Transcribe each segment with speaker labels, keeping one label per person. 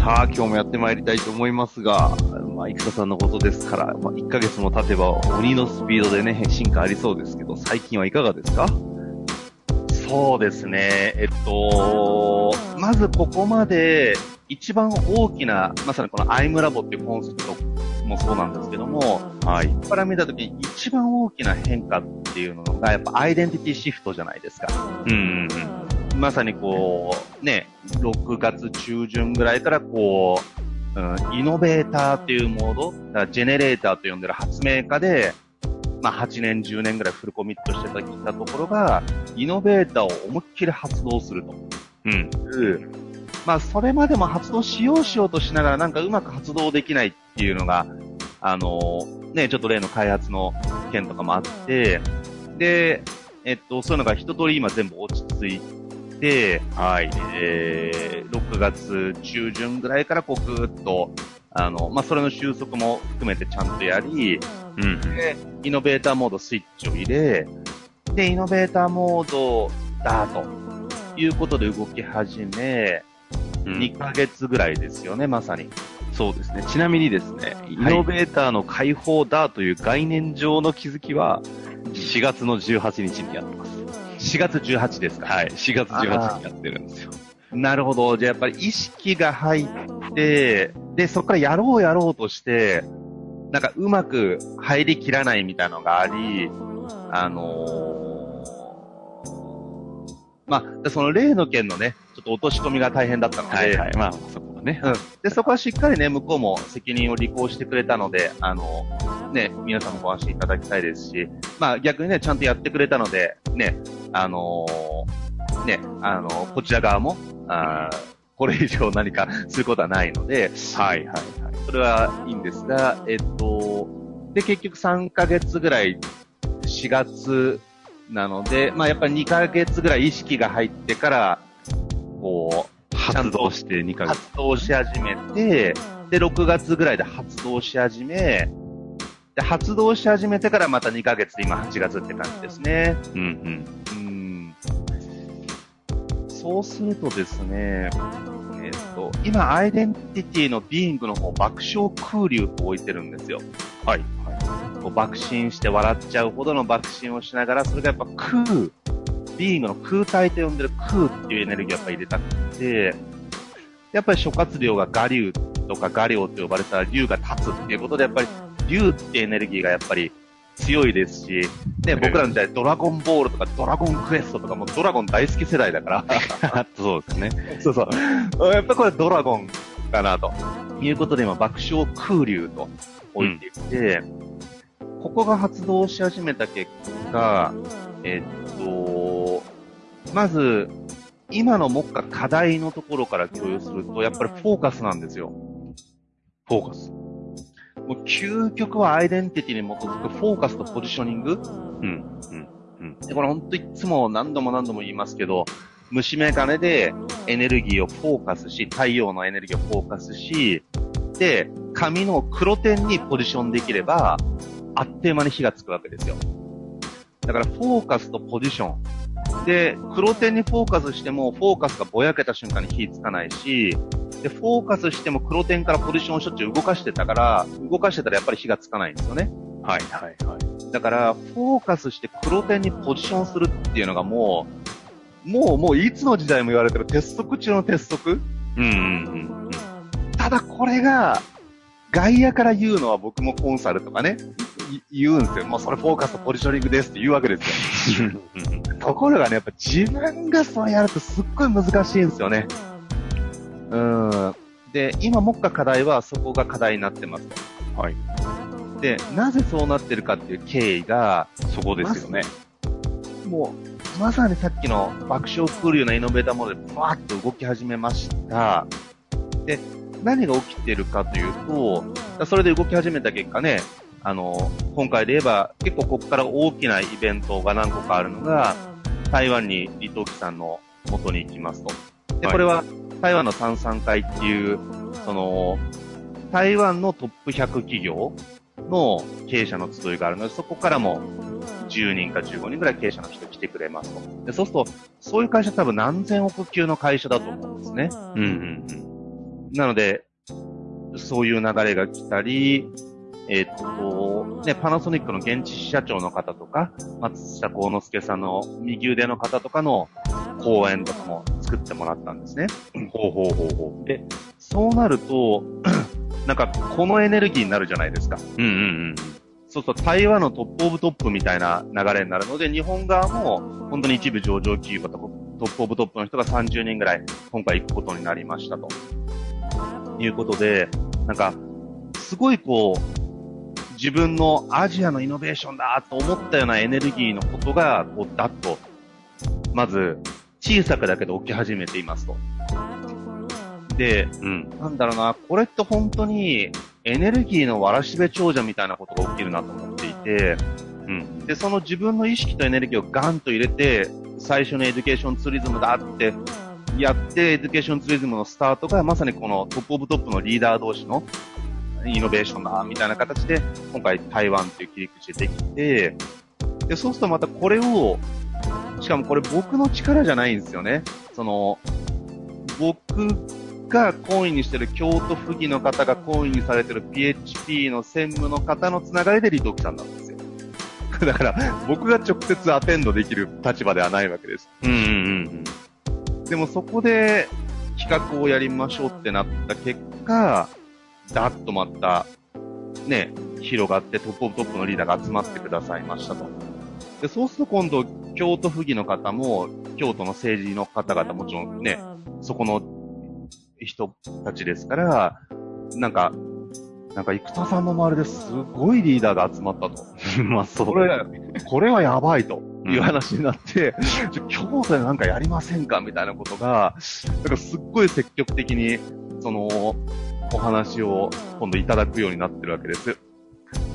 Speaker 1: さあ、今日もやってまいりたいと思いますが、まあ、生田さんのことですから、まあ、1ヶ月も経てば鬼のスピードでね、進化ありそうですけど、最近はいかがですか？
Speaker 2: そうですね。えっと、まずここまで一番大きな、まさにこのアイムラボっていうコンセプトもそうなんですけども、はい。ここから見たときに一番大きな変化っていうのが、やっぱアイデンティティシフトじゃないですか。うんうんうん。まさにこう、ね、6月中旬ぐらいからこう、うん、イノベーターっていうモード、ジェネレーターと呼んでる発明家で、まあ8年、10年ぐらいフルコミットしてたところが、イノベーターを思いっきり発動すると。うん。まあそれまでも発動しようしようとしながらなんかうまく発動できないっていうのが、あのね、ちょっと例の開発の件とかもあって、で、えっと、そういうのが一通り今全部落ち着いて、はい、えー、6月中旬ぐらいからこうぐーっと、あの、まあ、それの収束も含めてちゃんとやり、うん、で、イノベーターモードスイッチを入れ、で、イノベーターモードだということで動き始め、うん、2ヶ月ぐらいですよね、まさに。
Speaker 1: そうですね。ちなみにですね、イノベーターの解放だという概念上の気づきは、4月の18日にやってます。
Speaker 2: 4月18ですか
Speaker 1: はい。4月18日にやってるんですよ。
Speaker 2: なるほど。じゃあやっぱり意識が入って、で、そこからやろうやろうとして、なんかうまく入りきらないみたいなのがあり、あのー、まあ、その例の件のね、ちょっと落とし込みが大変だったので、はいはい、まあ、そこね。うん。で、そこはしっかりね、向こうも責任を履行してくれたので、あの、ね、皆さんもご安心いただきたいですし、まあ逆にね、ちゃんとやってくれたので、ね、あのー、ね、あのー、こちら側も、あこれ以上何かすることはないので、はいはいはい。それはいいんですが、えっと、で、結局3ヶ月ぐらい、4月なので、まあやっぱり2ヶ月ぐらい意識が入ってから、こう、
Speaker 1: 発動して2ヶ月。
Speaker 2: 発動し始めて、で、6月ぐらいで発動し始め、で、発動し始めてからまた2ヶ月で今8月って感じですね。うん、うん。うん。そうするとですね、えっ、ー、と、今、アイデンティティのビーイングの方、爆笑空流と置いてるんですよ。はい。はい、爆心して笑っちゃうほどの爆心をしながら、それがやっぱ空、ビーイングの空体と呼んでる空っていうエネルギーをやっぱ入れたくて、やっぱり諸活量が我流とか我量と呼ばれた竜が立つっていうことで、やっぱり竜ってエネルギーがやっぱり強いですし、ね、僕らの時代ドラゴンボールとかドラゴンクエストとかもドラゴン大好き世代だから。
Speaker 1: そうですね。
Speaker 2: そうそう。やっぱこれドラゴンかなと。いうことで今爆笑空流と置いていて、うん、ここが発動し始めた結果、えっと、まず、今の目下課題のところから共有すると、やっぱりフォーカスなんですよ。
Speaker 1: フォーカス。
Speaker 2: もう究極はアイデンティティに基づくフォーカスとポジショニング。うん。うん。うん。で、これ本当いつも何度も何度も言いますけど、虫眼鏡でエネルギーをフォーカスし、太陽のエネルギーをフォーカスし、で、紙の黒点にポジションできれば、あっという間に火がつくわけですよ。だからフォーカスとポジション。で、黒点にフォーカスしても、フォーカスがぼやけた瞬間に火つかないし、で、フォーカスしても黒点からポジションをしょっちゅう動かしてたから、動かしてたらやっぱり火がつかないんですよね。
Speaker 1: はい、はい、はい。
Speaker 2: だから、フォーカスして黒点にポジションするっていうのがもう、もう、もういつの時代も言われてる鉄則中の鉄則うん、うん、うん。ただこれが、外野から言うのは僕もコンサルとかね、言うんですよ。もうそれフォーカスとポジショニングですって言うわけですよ。ところがね、やっぱ自分がそれやるとすっごい難しいんですよね。うん。で、今目下課題はそこが課題になってますと。はい。で、なぜそうなってるかっていう経緯が、
Speaker 1: そこですよね。
Speaker 2: もう、まさにさっきの爆笑を作るようなイノベーターモデルでバーッと動き始めました。で、何が起きてるかというと、それで動き始めた結果ね、あの、今回で言えば結構ここから大きなイベントが何個かあるのが、台湾に李登輝さんの元に行きますと。で、これは台湾の三々会っていう、その、台湾のトップ100企業の経営者の集いがあるので、そこからも10人か15人ぐらい経営者の人来てくれますと。でそうすると、そういう会社多分何千億級の会社だと思うんですね。うんうんうん。なので、そういう流れが来たり、えっと、ね、パナソニックの現地支社長の方とか、松下幸之助さんの右腕の方とかの講演とかも作ってもらったんですね。ほうほうほうほう。で、そうなると、なんかこのエネルギーになるじゃないですか。うんうんうん。そうすると台湾の top of top みたいな流れになるので、日本側も本当に一部上場企業と top of top の人が30人ぐらい今回行くことになりましたと。いうことで、なんか、すごいこう、自分のアジアのイノベーションだと思ったようなエネルギーのことが、こう、だっと、まず、小さくだけど起き始めていますと。で、うん、なんだろうな、これって本当にエネルギーのわらしべ長者みたいなことが起きるなと思っていて、うん、で、その自分の意識とエネルギーをガンと入れて、最初のエデュケーションツーリズムだってやって、エデュケーションツーリズムのスタートがまさにこの top of top のリーダー同士のイノベーションだ、みたいな形で、今回台湾っていう切り口でできて、で、そうするとまたこれを、しかもこれ僕の力じゃないんですよね。その、僕がコインにしてる京都府議の方がコインにされてる PHP の専務の方のつながりでリトキさんなんですよ。だから、僕が直接アテンドできる立場ではないわけです。うんうんうん。でもそこで企画をやりましょうってなった結果、ダッとまた、ね、広がってトップオブトップのリーダーが集まってくださいましたと。で、そうすると今度、京都府議の方も、京都の政治の方々もちろんね、そこの人たちですから、なんか、なんか、生田さんの周りですごいリーダーが集まったと。まあ、そう。これ、これはやばいという話になって、うん、京都でなんかやりませんかみたいなことが、なんかすっごい積極的に、その、お話を今度いただくようになってるわけです。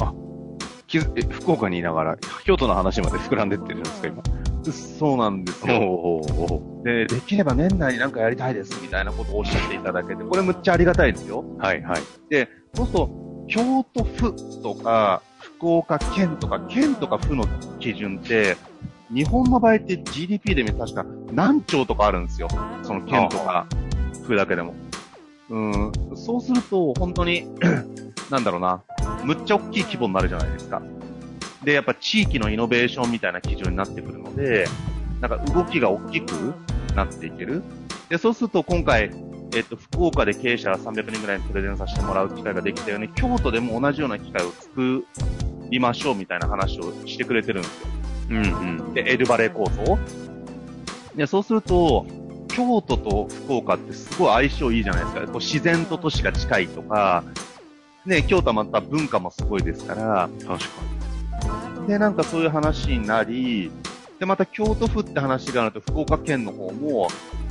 Speaker 1: あ、福岡にいながら、京都の話まで膨らんでってるんですか、今。
Speaker 2: そうなんですよ。で、できれば年内になんかやりたいですみたいなことをおっしゃっていただけて、これむっちゃありがたいですよ。はいはい。で、そうすると、京都府とか、福岡県とか、県とか府の基準って、日本の場合って GDP で見確か何兆とかあるんですよ。その県とか、府だけでも。うん、そうすると、本当に なんだろうな、むっちゃ大きい規模になるじゃないですか。で、やっぱ地域のイノベーションみたいな基準になってくるので、なんか動きが大きくなっていける。で、そうすると今回、えっと、福岡で経営者300人ぐらいにプレゼンさせてもらう機会ができたように、京都でも同じような機会を作りましょうみたいな話をしてくれてるんですよ。うんうん。で、エルバレー構想。で、そうすると、京都と福岡ってすごい相性いいじゃないですか。こう自然と都市が近いとか、ね、京都はまた文化もすごいですから。確かに。で、なんかそういう話になり、で、また京都府って話があると福岡県の方も、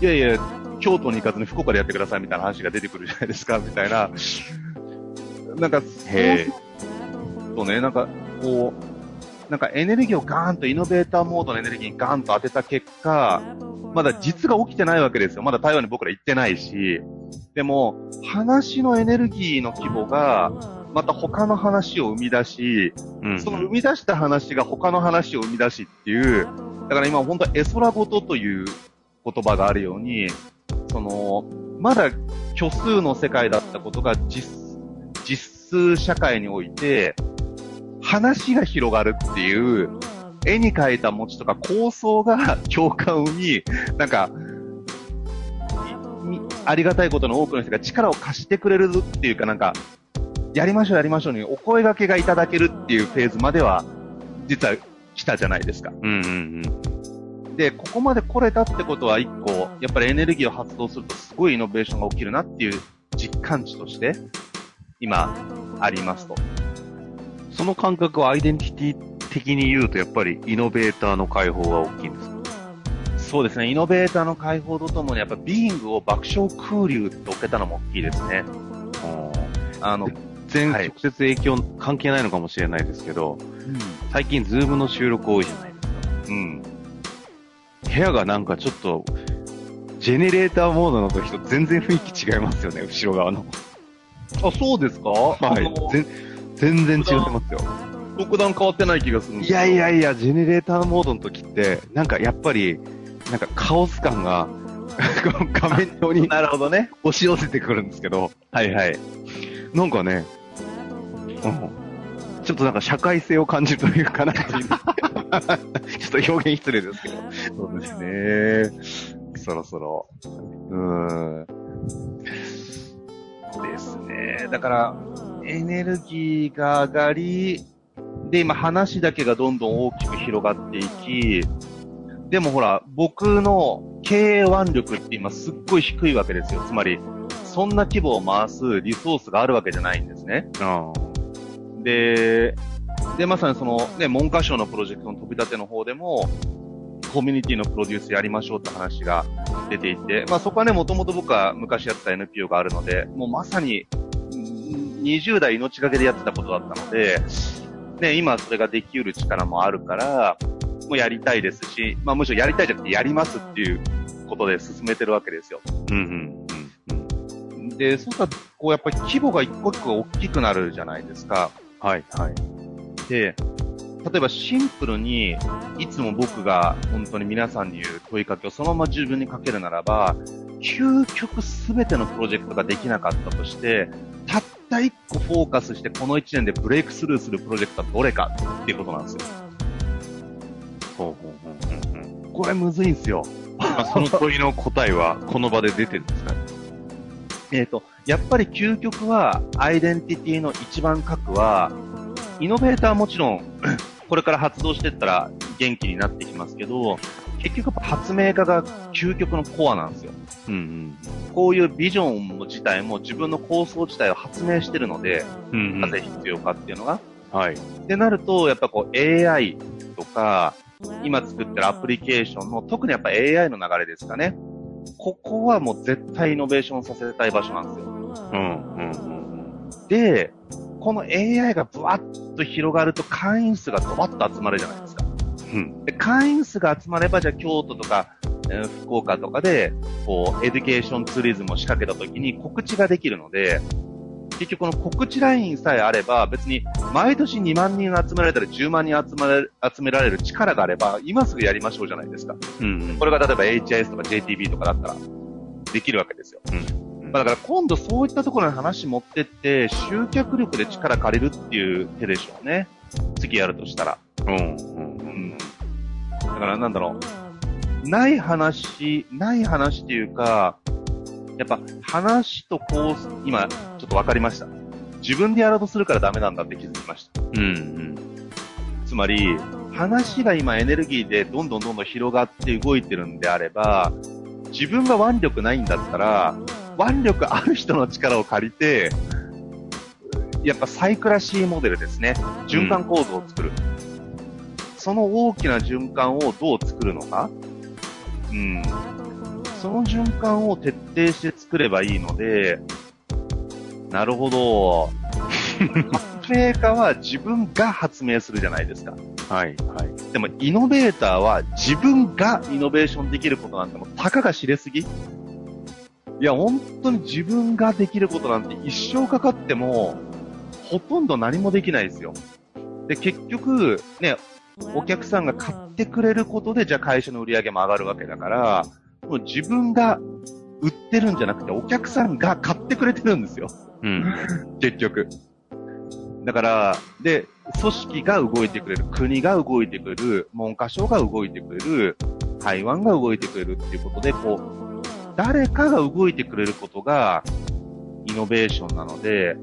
Speaker 2: いやいや、京都に行かずに福岡でやってくださいみたいな話が出てくるじゃないですか、みたいな。なんか、へとね、なんか、こう、なんかエネルギーをガーンとイノベーターモードのエネルギーにガーンと当てた結果、まだ実が起きてないわけですよ。まだ台湾に僕ら行ってないし。でも、話のエネルギーの規模が、また他の話を生み出し、うん、その生み出した話が他の話を生み出しっていう、だから今本当エソラボトという言葉があるように、その、まだ虚数の世界だったことが実、実数社会において、話が広がるっていう、絵に描いた餅とか構想が 共感を生み、なんか、ありがたいことの多くの人が力を貸してくれるっていうかなんか、やりましょうやりましょうにお声掛けがいただけるっていうフェーズまでは、実は来たじゃないですか。
Speaker 1: うんうん
Speaker 2: で、ここまで来れたってことは一個、やっぱりエネルギーを発動するとすごいイノベーションが起きるなっていう実感値として、今、ありますと。
Speaker 1: その感覚はアイデンティティ的に言うと、やっぱりイノベーターの解放が大きいんですか？
Speaker 2: そうですね、イノベーターの解放とともに、やっぱビーイングを爆笑空流って置けたのも大きいですね。あの、
Speaker 1: 全
Speaker 2: はい
Speaker 1: 直接影響関係ないのかもしれないですけど、最近ズームの収録多いじゃないですか。
Speaker 2: うん。
Speaker 1: 部屋がなんかちょっと、ジェネレーターモードの時と全然雰囲気違いますよね、後ろ側の。
Speaker 2: あ、そうですか？
Speaker 1: はい。全全然違いますよ。
Speaker 2: 特段変わってない気がする
Speaker 1: いやいやいや、ジェネレーターモードの時って、なんかやっぱり、なんかカオス感が、画面上に
Speaker 2: なるほどね。
Speaker 1: 押し寄せてくるんですけど、
Speaker 2: はいはい。
Speaker 1: なんかね、うんちょっとなんか社会性を感じるというかな。ちょっと表現失礼ですけど。
Speaker 2: そうですね。そろそろ。うーん。ですね。だから、エネルギーが上がり、で、今話だけがどんどん大きく広がっていき、でもほら、僕の経営腕力って今すっごい低いわけですよ。つまり、そんな規模を回すリソースがあるわけじゃないんですね。
Speaker 1: あ
Speaker 2: で、で、まさにそのね、文科省のプロジェクトの飛び立ての方でも、コミュニティのプロデュースやりましょうって話が出ていて、まあそこはね、もともと僕は昔やってた NPO があるので、もうまさに、ん20代命がけでやってたことだったので、ね、今それができうる力もあるから、もうやりたいですし、まあむしろやりたいじゃなくてやりますっていうことで進めてるわけですよ。
Speaker 1: うんうんうん
Speaker 2: で、そうしたら、こうやっぱり規模が一個一個が大きくなるじゃないですか。
Speaker 1: はい、はい。
Speaker 2: で、例えばシンプルに、いつも僕が本当に皆さんに言う問いかけをそのまま自分にかけるならば、究極すべてのプロジェクトができなかったとして、たった一個フォーカスしてこの一年でブレイクスルーするプロジェクトはどれかっていうことなんですよ。
Speaker 1: ほうほうほううんうん
Speaker 2: これむずいんですよ。
Speaker 1: まあその問いの答えはこの場で出てるんですか？
Speaker 2: えっ、と、やっぱり究極は、アイデンティティの一番核は、イノベーターはもちろん、これから発動していったら元気になってきますけど、結局発明家が究極のコアなんですよ。
Speaker 1: うん
Speaker 2: こういうビジョン自体も自分の構想自体を発明してるので、
Speaker 1: うん。うん
Speaker 2: なぜ必要かっていうのが。
Speaker 1: はい。
Speaker 2: ってなると、やっぱこう AI とか、今作ってるアプリケーションの、特にやっぱ AI の流れですかね。ここはもう絶対イノベーションさせたい場所なんですよ。
Speaker 1: うんうんうん
Speaker 2: で、この AI がブワッと広がると会員数がドバッと集まるじゃないですか。
Speaker 1: うん。
Speaker 2: で会員数が集まれば、じゃあ京都とか、えー福岡とかで、こう、エデュケーションツーリズムを仕掛けた時に告知ができるので、結局この告知ラインさえあれば、別に毎年2万人集められたり10万人集められ集められる力があれば、今すぐやりましょうじゃないですか。
Speaker 1: うんうん。
Speaker 2: これが例えば HIS とか JTB とかだったら、できるわけですよ。
Speaker 1: うん
Speaker 2: まあ、だから今度そういったところに話持ってって、集客力で力借りるっていう手でしょうね。次やるとしたら。
Speaker 1: うんうん
Speaker 2: うん。だからなんだろう。ない話、ない話っていうか、やっぱ話とこう、今ちょっとわかりました。自分でやろうとするからダメなんだって気づきました。
Speaker 1: うんうん。
Speaker 2: つまり、話が今エネルギーでどんどんどんどん広がって動いてるんであれば、自分が腕力ないんだったら、腕力ある人の力を借りて、やっぱサイクラシーモデルですね。循環構造を作る。その大きな循環をどう作るのか？うん。その循環を徹底して作ればいいので、なるほど。発明家は自分が発明するじゃないですか。
Speaker 1: はいはい。
Speaker 2: でも、イノベーターは自分がイノベーションできることなんてもうたかが知れすぎ。いや、本当に自分ができることなんて一生かかっても、ほとんど何もできないですよ。で、結局、ね、お客さんが買ってくれることで、じゃあ会社の売り上げも上がるわけだから、もう自分が売ってるんじゃなくて、お客さんが買ってくれてるんですよ。
Speaker 1: うん。
Speaker 2: 結局。だから、で、組織が動いてくれる、国が動いてくれる、文科省が動いてくれる、台湾が動いてくれるっていうことで、こう、誰かが動いてくれることが、イノベーションなので、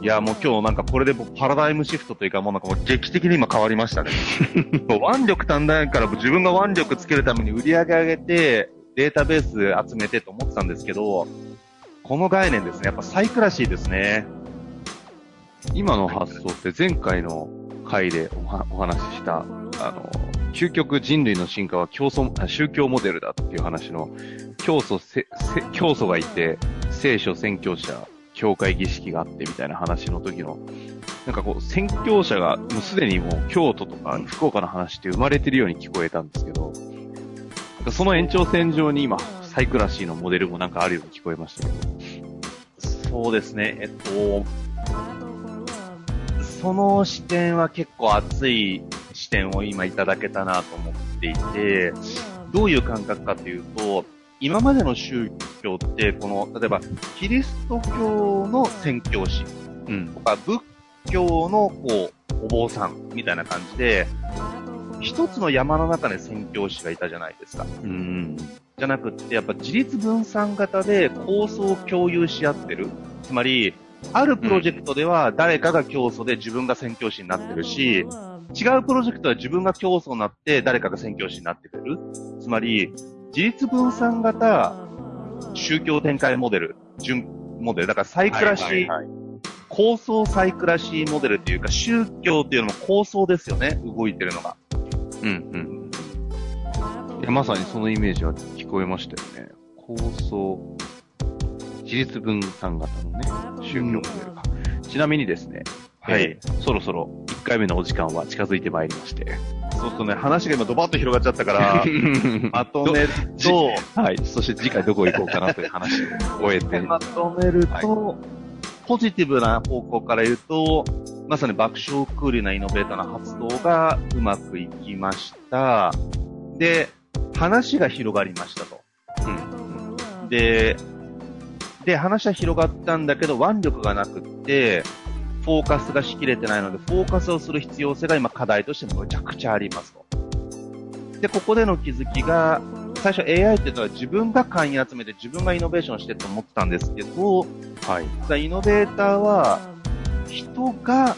Speaker 2: いや、もう今日なんかこれで僕パラダイムシフトというかもうなんかもう劇的に今変わりましたね。腕力足んないから自分が腕力つけるために売り上げ上げて、データベース集めてと思ってたんですけど、この概念ですね。やっぱサイクラシーですね。
Speaker 1: 今の発想って前回の回でおはお話しした、あの、究極人類の進化は競争、あ宗教モデルだっていう話の、教祖、教祖がいて、聖書宣教者、教会儀式があってみたいな話の時の、なんかこう、宣教者がもうすでにもう京都とか福岡の話って生まれてるように聞こえたんですけど、なんかその延長線上に今、サイクラシーのモデルもなんかあるように聞こえましたけど。
Speaker 2: そうですね。えっと、その視点は結構熱い視点を今いただけたなと思っていて、どういう感覚かというと、今までの宗教って、この、例えば、キリスト教の宣教師
Speaker 1: うん。
Speaker 2: とか、仏教の、こう、お坊さんみたいな感じで、一つの山の中で宣教師がいたじゃないですか。
Speaker 1: うん。
Speaker 2: じゃなくって、やっぱ自立分散型で構想を共有し合ってる。つまり、あるプロジェクトでは誰かが教祖で自分が宣教師になってるし、違うプロジェクトは自分が教祖になって誰かが宣教師になってくれる。つまり、自立分散型宗教展開モデル、準モデル。だからサイクラシー、
Speaker 1: はいはいはい
Speaker 2: 構想サイクラシーモデルっていうか、宗教っていうのも構想ですよね。動いてるのが。
Speaker 1: うんうん。いや、まさにそのイメージは聞こえましたよね。構想、自立分散型のね、宗教モデルか。ちなみにですね、
Speaker 2: はい
Speaker 1: えーそろそろ1回目のお時間は近づいてまいりまして。
Speaker 2: そうするとね、話が今ドバッと広がっちゃったから、まとめると、
Speaker 1: はい。そして次回どこ行こうかなという話を終えて。
Speaker 2: まとめると、ポジティブな方向から言うと、まさに爆笑クールなイノベーターな発動がうまくいきました。で、話が広がりましたと。
Speaker 1: うん。
Speaker 2: で、で、話は広がったんだけど、腕力がなくって、フォーカスがしきれてないので、フォーカスをする必要性が今課題としてむちゃくちゃありますと。で、ここでの気づきが、最初 AI っていうのは自分が会員集めて自分がイノベーションしてと思ってたんですけど、
Speaker 1: はい。
Speaker 2: イノベーターは人が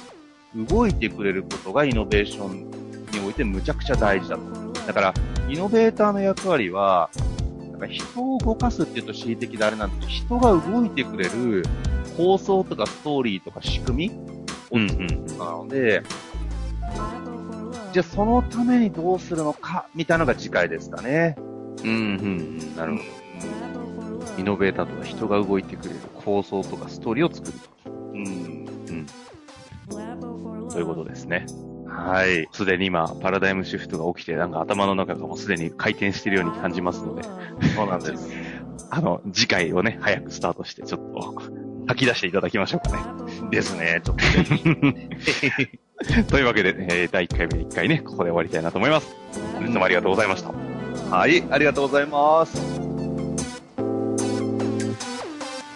Speaker 2: 動いてくれることがイノベーションにおいてむちゃくちゃ大事だと。だから、イノベーターの役割は、なんか人を動かすっていうと恣意的であれなんですけど、人が動いてくれる構想とかストーリーとか仕組み
Speaker 1: うんうん。
Speaker 2: なので、じゃあそのためにどうするのか、みたいなのが次回ですかね。
Speaker 1: うんうんうん。なるほど。イノベーターとか人が動いてくれる構想とかストーリーを作ると。
Speaker 2: うん。
Speaker 1: うん。ということですね。
Speaker 2: はい。
Speaker 1: すでに今、パラダイムシフトが起きて、なんか頭の中がもうすでに回転しているように感じますので、
Speaker 2: そうなんです。
Speaker 1: あの、次回をね、早くスタートして、ちょっと、吐き出していただきましょうかね。
Speaker 2: ですね。ちょっと。
Speaker 1: というわけで、えー第1回目1回ね、ここで終わりたいなと思います。本日もありがとうございました。
Speaker 2: はい。ありがとうございます。